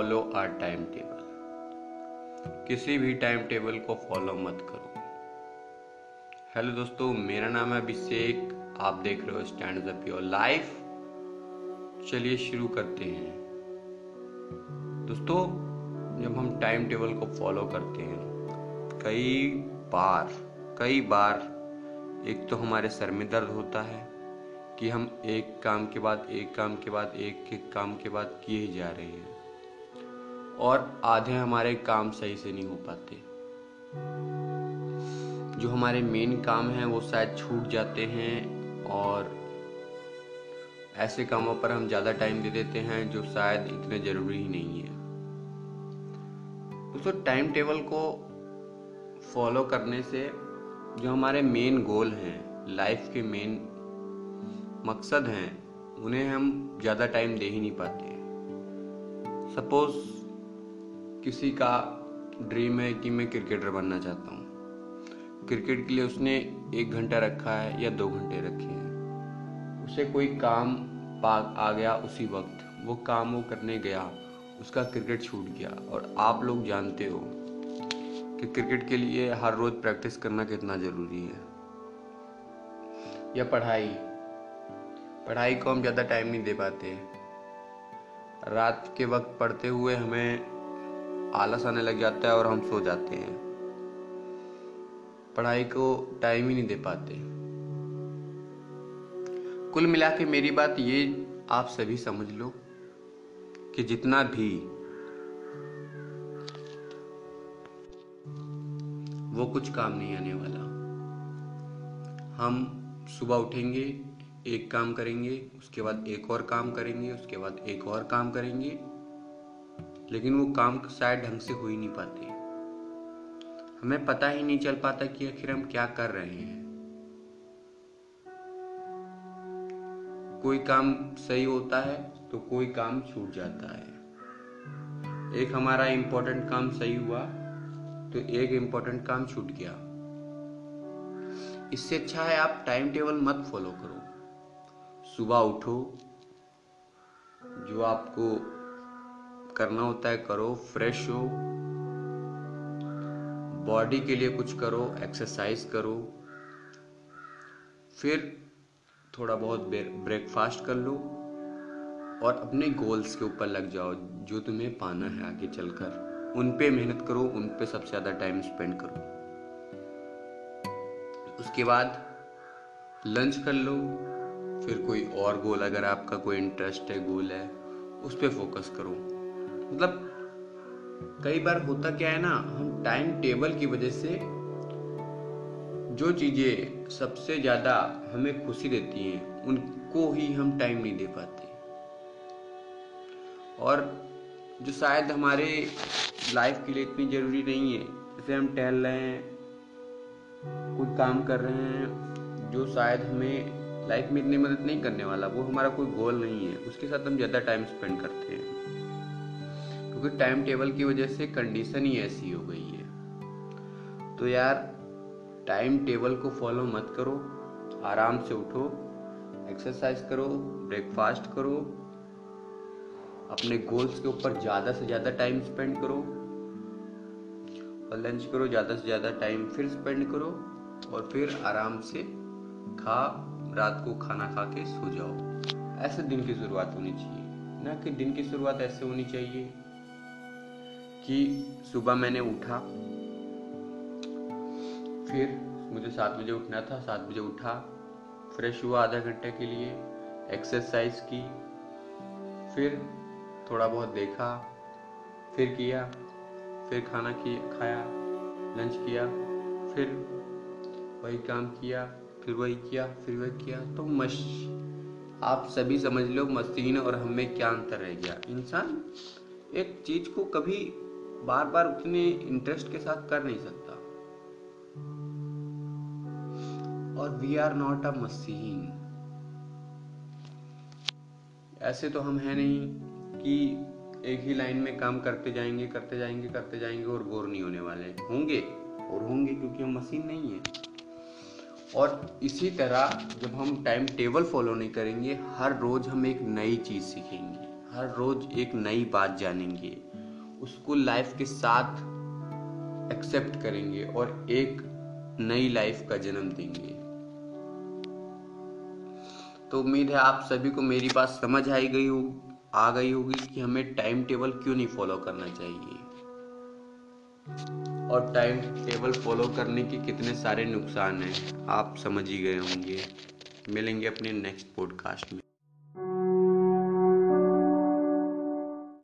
Follow are time table किसी भी time table को फॉलो मत करो। हेलो दोस्तों, मेरा नाम है अभिषेक। आप देख रहे हो स्टैंड अप योर लाइफ चलिए शुरू करते हैं। दोस्तों, जब हम टाइम टेबल को फॉलो करते हैं, कई बार कई बार, एक तो हमारे सर में दर्द होता है कि हम एक काम के बाद, एक काम के बाद एक एक काम के बाद किए ही जा रहे हैं। और आधे हमारे काम सही से नहीं हो पाते। जो हमारे मेन काम हैं, वो शायद छूट जाते हैं और ऐसे कामों पर हम ज़्यादा टाइम दे देते हैं जो शायद इतने ज़रूरी ही नहीं है। दोस्तों टाइम टेबल को फॉलो करने से जो हमारे मेन गोल हैं लाइफ के मेन मकसद हैं, उन्हें हम ज़्यादा टाइम दे ही नहीं पाते। सपोज़ किसी का ड्रीम है कि मैं क्रिकेटर बनना चाहता हूँ। क्रिकेट के लिए उसने एक घंटा रखा है या दो घंटे रखे हैं। उसे कोई काम पा, आ गया उसी वक्त। वो काम वो करने गया, उसका क्रिकेट छूट गया। और आप लोग जानते हो कि क्रिकेट के लिए हर रोज़ प्रैक्टिस करना कितना ज़रूरी है। या पढ़ाई। पढ़ाई को हम ज़्यादा टाइम नहीं दे पाते। रात के वक्त पढ़ते हुए हमें आलस आने लग जाता है और हम सो जाते हैं। पढ़ाई को टाइम ही नहीं दे पाते। कुल मिला के मेरी बात ये आप सभी समझ लो कि जितना भी वो कुछ काम नहीं आने वाला। हम सुबह उठेंगे, एक काम करेंगे, उसके बाद एक और काम करेंगे, उसके बाद एक और काम करेंगे। लेकिन वो काम शायद ढंग से हो ही नहीं पाते। हमें पता ही नहीं चल पाता कि आखिर हम क्या कर रहे हैं। कोई काम सही होता है तो कोई काम छूट जाता है। एक हमारा इंपॉर्टेंट काम सही हुआ तो एक इंपॉर्टेंट काम छूट गया। इससे अच्छा है आप टाइम टेबल मत फॉलो करो। सुबह उठो, जो आपको करना होता है, करो फ्रेश हो। बॉडी के लिए कुछ करो एक्सरसाइज करो। फिर थोड़ा बहुत ब्रेकफास्ट कर लो और अपने गोल्स के ऊपर लग जाओ, जो तुम्हें पाना है आगे चलकर। उन पे मेहनत करो, उन पे सबसे ज़्यादा टाइम स्पेंड करो। उसके बाद लंच कर लो। फिर कोई और गोल अगर आपका कोई इंटरेस्ट है गोल है, उस पर फोकस करो। मतलब कई बार होता क्या है ना, हम टाइम टेबल की वजह से जो चीज़ें सबसे ज़्यादा हमें खुशी देती हैं, उनको ही हम टाइम नहीं दे पाते। और जो शायद हमारे लाइफ के लिए इतनी ज़रूरी नहीं है, जैसे हम टहल रहे हैं कुछ काम कर रहे हैं, जो शायद हमें लाइफ में इतनी मदद नहीं करने वाला, वो हमारा कोई गोल नहीं है, उसके साथ हम ज़्यादा टाइम स्पेंड करते हैं। क्योंकि टाइम टेबल की वजह से कंडीशन ही ऐसी हो गई है। तो यार टाइम टेबल को फॉलो मत करो, आराम से उठो एक्सरसाइज करो ब्रेकफास्ट करो, अपने गोल्स के ऊपर ज़्यादा से ज़्यादा टाइम स्पेंड करो, और लंच करो, ज़्यादा से ज़्यादा टाइम फिर स्पेंड करो, और फिर आराम से खा, रात को खाना खा के सो जाओ। ऐसे दिन की शुरुआत होनी चाहिए। ना कि दिन की शुरुआत ऐसे होनी चाहिए। कि सुबह मैंने उठा, फिर मुझे सात बजे उठना था, सात बजे उठा, फ्रेश हुआ आधा घंटे के लिए एक्सरसाइज की, फिर थोड़ा बहुत देखा, फिर किया, फिर खाना किया खाया लंच किया, फिर वही काम किया, फिर वही किया, फिर वही किया। तो मश, आप सभी समझ लो मशीन और हमें क्या अंतर रह गया। इंसान एक चीज़ को कभी बार बार उतने इंटरेस्ट के साथ कर नहीं सकता। और we are not a machine ऐसे तो हम है नहीं कि एक ही लाइन में काम करते जाएँगे करते जाएँगे करते जाएँगे और बोर नहीं होने वाले। होंगे, और होंगे क्योंकि हम मशीन नहीं है। और इसी तरह जब हम टाइम टेबल फॉलो नहीं करेंगे, हर रोज हम एक नई चीज़ सीखेंगे। हर रोज एक नई बात जानेंगे। उसको लाइफ के साथ एक्सेप्ट करेंगे और एक नई लाइफ का जन्म देंगे। तो उम्मीद है आप सभी को मेरी बात समझ आई गई हो, आ गई होगी कि हमें टाइम टेबल क्यों नहीं फॉलो करना चाहिए? और टाइम टेबल फॉलो करने के कितने सारे नुकसान हैं, आप समझ ही गए होंगे। मिलेंगे अपने नेक्स्ट पॉडकास्ट में।